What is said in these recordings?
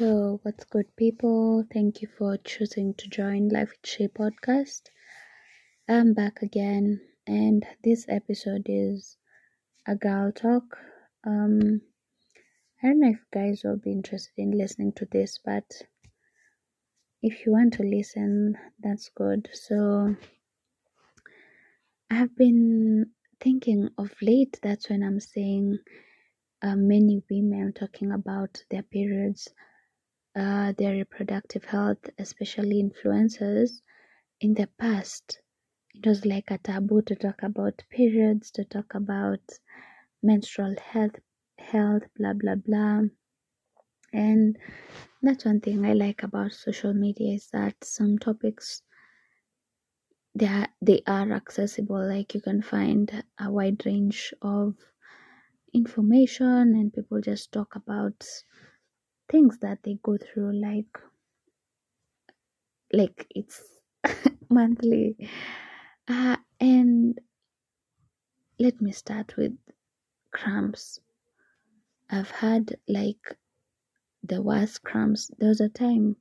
Yo, what's good, people? Thank you for choosing to join Life with Shay podcast. I'm back again, and this episode is a girl talk. Um, I don't know if guys will be interested in listening to this, but if you want to listen, that's good. So, I have been thinking of late, that's when I'm seeing uh, many women talking about their periods Uh, their reproductive health, especially influencers, in the past, it was like a taboo to talk about periods, to talk about menstrual health, health, blah blah blah. And that's one thing I like about social media is that some topics they are, they are accessible. Like you can find a wide range of information, and people just talk about things that they go through like like it's monthly. Uh, and let me start with cramps i've had like the worst cramps there was a time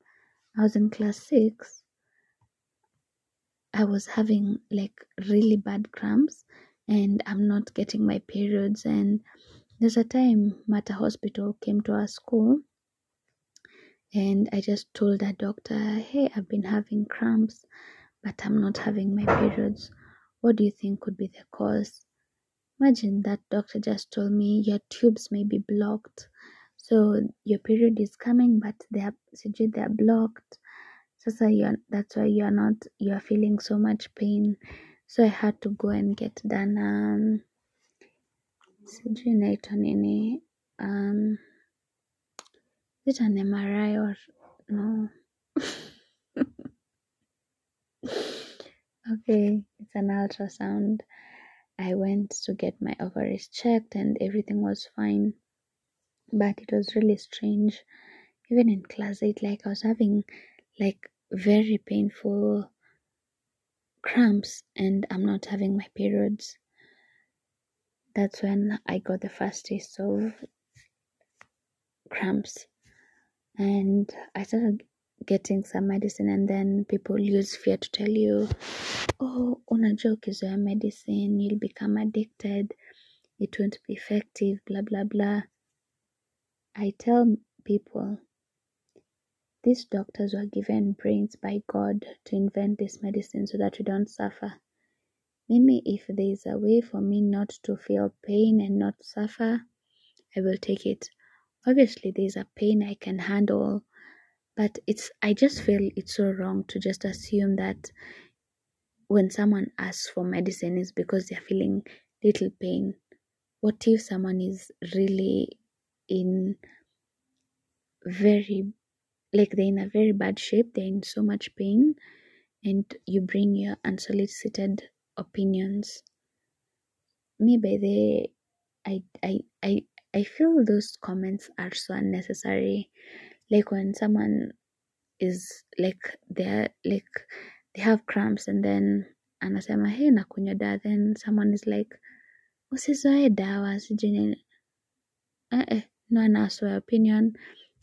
i was in class six. I was having like really bad cramps and i'm not getting my periods. And there's a time Mater hospital came to our school and I just told the doctor, hey, I've been having cramps, but I'm not having my periods. What do you think could be the cause? Imagine that doctor just told me your tubes may be blocked. So your period is coming, but they are they are blocked. So you're, that's why you're not you're feeling so much pain. So I had to go and get done um sijui inaitwa um is it an MRI or no? okay, it's an ultrasound. I went to get my ovaries checked and everything was fine. But it was really strange. Even in class 8, like I was having like very painful cramps and I'm not having my periods. That's when I got the first taste of cramps and I started getting some medicine and then people use fear to tell you oh unajua ukizoea medicine. You'll become addicted. It won't be effective blah blah blah. I tell people these doctors were given brains by god to invent this medicine so that we don't suffer. Maybe if there is a way for me not to feel pain and not suffer i will take it obviously there's a pain i can handle but it's i just feel it's so wrong to just assume that when someone asks for medicine is because they're feeling little pain. What if someone is really in very like they're in a very bad shape they're in so much pain and you bring your unsolicited opinions? Me by the I, I i I feel those comments are so unnecessary. Like when someone is like they're like they have cramps and then anasema hey nakunywa dawa. Then someone is like usizoe dawa sijui nini. Eh, eh, no one your opinion.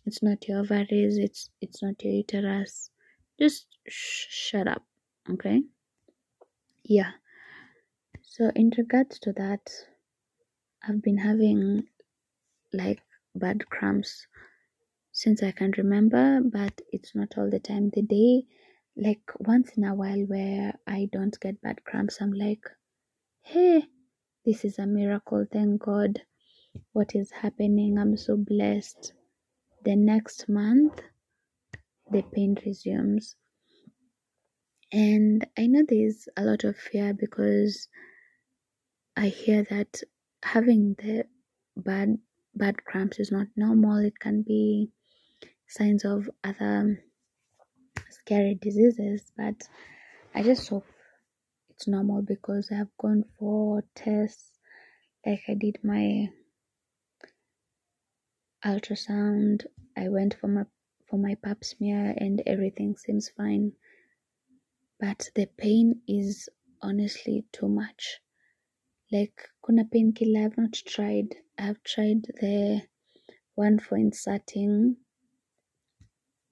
It's not your ovaries it's it's not your uterus. Just sh- shut up okay? Yeah. So in regards to that i've been having like bad cramps since I can remember, but it's not all the time. The day, like once in a while, where I don't get bad cramps, I'm like, hey, this is a miracle. Thank God. What is happening? I'm so blessed. The next month, the pain resumes. And I know there's a lot of fear because I hear that having the bad bad cramps is not normal. It can be signs of other scary diseases, but I just hope it's normal because I have gone for tests like I did my ultrasound. I went for my for my pap smear and everything seems fine. But the pain is honestly too much. Like kuna painkiller I've not tried. I've tried the one for inserting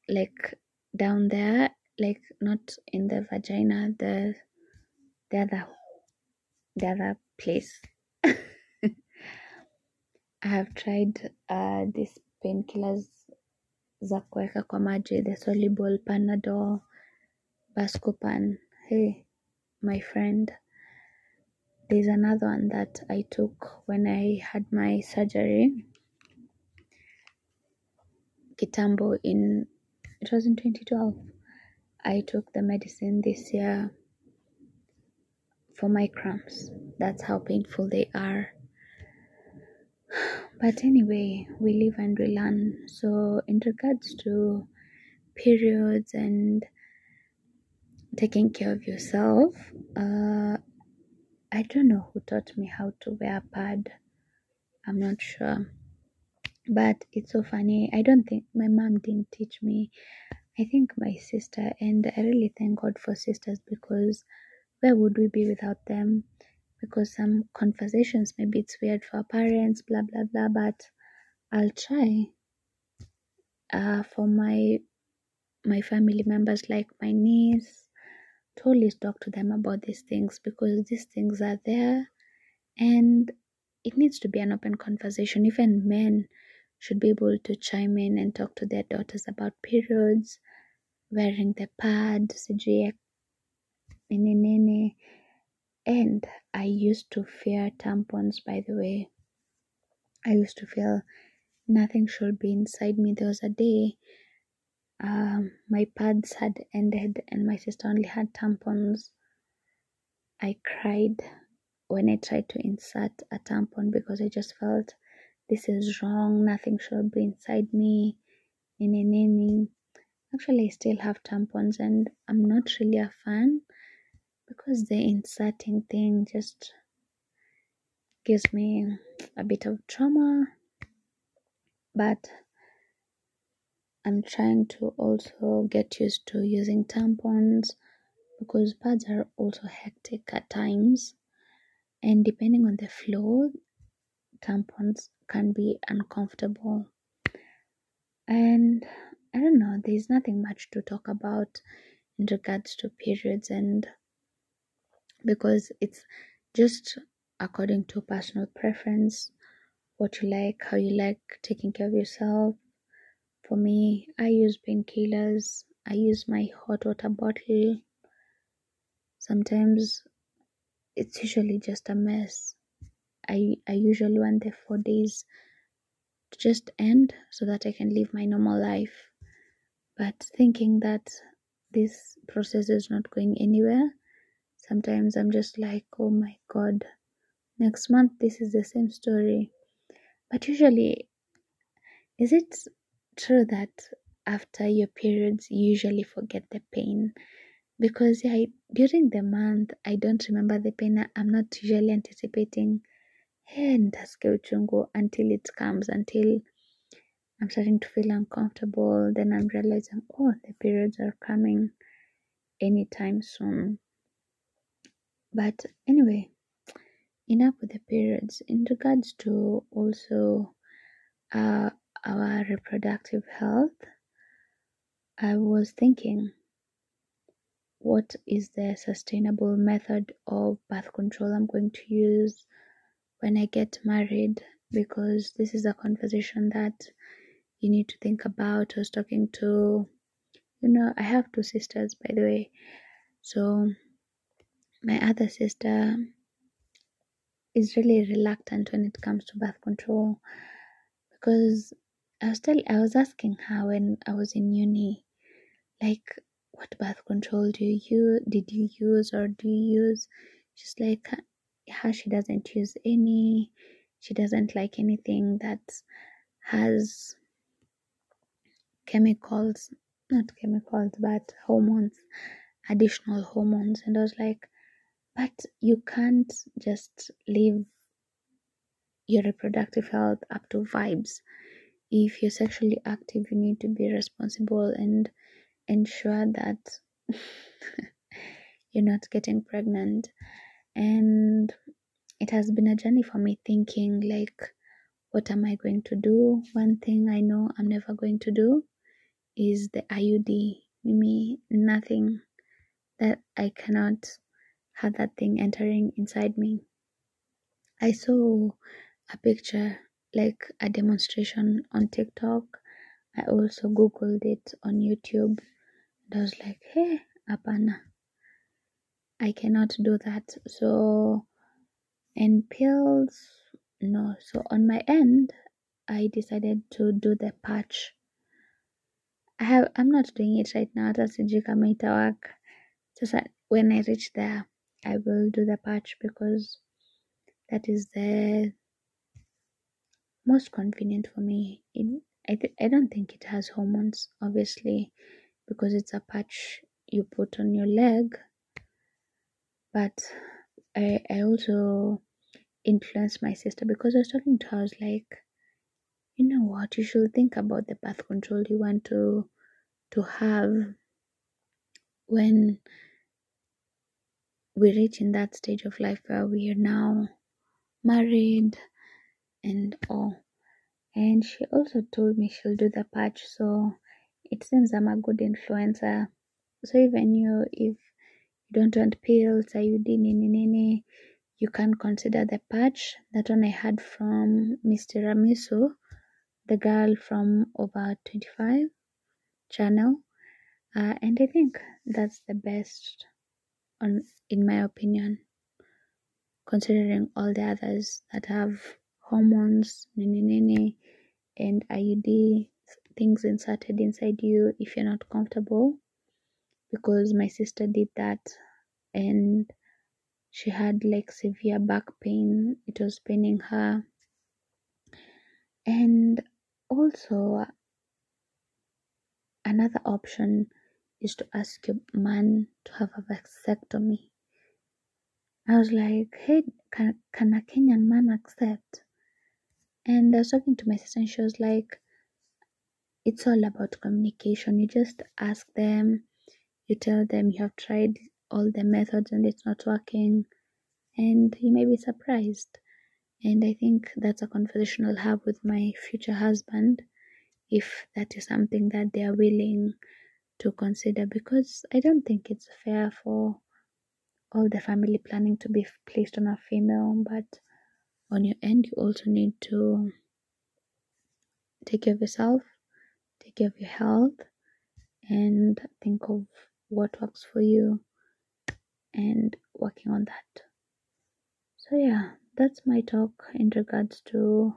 like down there, like not in the vagina, the the other the other place. I have tried uh, these painkillers za kuweka kwa maji, the soluble Panadol, Buscopan. Hey, my friend, there's another one that I took when I had my surgery. Kitambo in it was in 2012. I took the medicine this year for my cramps. That's how painful they are. But anyway, we live and we learn. So, in regards to periods and taking care of yourself, uh, I don't know who taught me how to wear a pad. I'm not sure. But it's so funny. I don't think my mom didn't teach me. I think my sister, and I really thank God for sisters because where would we be without them? Because some conversations, maybe it's weird for parents, blah blah blah, but I'll try. Uh, for my my family members, like my niece, to always talk to them about these things because these things are there, and it needs to be an open conversation. Even men should be able to chime in and talk to their daughters about periods, wearing the pad, sijui nini. And I used to fear tampons, by the way. I used to feel nothing should be inside me. There was a day um, my pads had ended and my sister only had tampons. I cried when I tried to insert a tampon because I just felt this is wrong, nothing should be inside me. Actually, I still have tampons and I'm not really a fan because the inserting thing just gives me a bit of trauma. But I'm trying to also get used to using tampons because pads are also hectic at times. And depending on the flow, tampons can be uncomfortable. And I don't know, there's nothing much to talk about in regards to periods and because it's just according to personal preference, what you like, how you like taking care of yourself. For me, I use painkillers, I use my hot water bottle. Sometimes it's usually just a mess. I, I usually want the four days to just end so that I can live my normal life. But thinking that this process is not going anywhere, sometimes I'm just like, oh my god, next month this is the same story. But usually, is it true that after your periods you usually forget the pain? Because yeah, during the month I don't remember the pain. I'm not usually anticipating hey, nitasikia uchungu until it comes, until I'm starting to feel uncomfortable. Then I'm realizing, oh, the periods are coming anytime soon. But anyway, enough with the periods. In regards to also uh, our reproductive health, I was thinking, what is the sustainable method of birth control I'm going to use when I get married? Because this is a conversation that you need to think about. I was talking to, you know, I have two sisters, by the way. So my other sister is really reluctant when it comes to birth control because I was tell I was asking her when I was in uni, like, what birth control do you use? Did you use or do you use? She's like, how she doesn't use any. She doesn't like anything that has chemicals, not chemicals, but hormones, additional hormones. And I was like, but you can't just leave your reproductive health up to vibes. If you're sexually active, you need to be responsible and ensure that you're not getting pregnant. And it has been a journey for me thinking, like, what am I going to do? One thing I know I'm never going to do is the IUD. Mimi, nothing that I cannot have that thing entering inside me. I saw a picture like a demonstration on TikTok. I also googled it on YouTube. And I was like, hey, apana. I cannot do that. So, and pills, no. So on my end, I decided to do the patch. I have I'm not doing it right now. Sijui kama itawaka. Sasa when I reach there, I will do the patch because that is the most convenient for me. It, I th- I don't think it has hormones, obviously, because it's a patch you put on your leg. But I I also influenced my sister because I was talking to her. I was like, you know what? You should think about the birth control you want to to have when we reach in that stage of life where we are now married and all. And she also told me she'll do the patch, so it seems I'm a good influencer. So even you, if you don't want pills, IUD, nini nini, you can consider the patch. That one I had from Mr. Ramisu, the girl from over 25 channel. Uh, and I think that's the best on in my opinion considering all the others that have hormones and IUD things inserted inside you if you're not comfortable. Because my sister did that and she had like severe back pain. It was paining her. And also another option is to ask your man to have a vasectomy. I was like, hey, can, can a Kenyan man accept? And I was talking to my sister, and she was like, it's all about communication. You just ask them, you tell them you have tried all the methods and it's not working, and you may be surprised. And I think that's a conversation I'll have with my future husband if that is something that they are willing to consider because I don't think it's fair for all the family planning to be placed on a female, but on your end, you also need to take care of yourself, take care of your health, and think of what works for you and working on that. So, yeah, that's my talk in regards to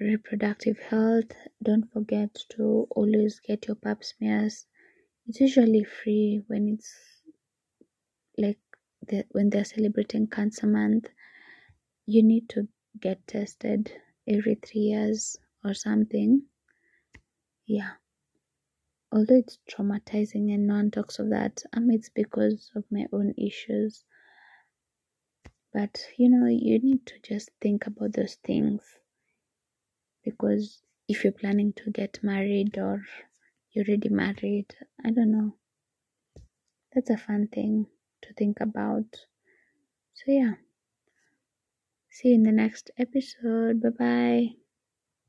reproductive health. Don't forget to always get your pap smears. It's usually free when it's like the, when they're celebrating cancer month you need to get tested every three years or something. Yeah. Although it's traumatizing and no one talks of that um it's because of my own issues. But you know you need to just think about those things. Because if you're planning to get married or you're already married i don't know. That's a fun thing to think about. So, yeah. See you in the next episode. Bye bye.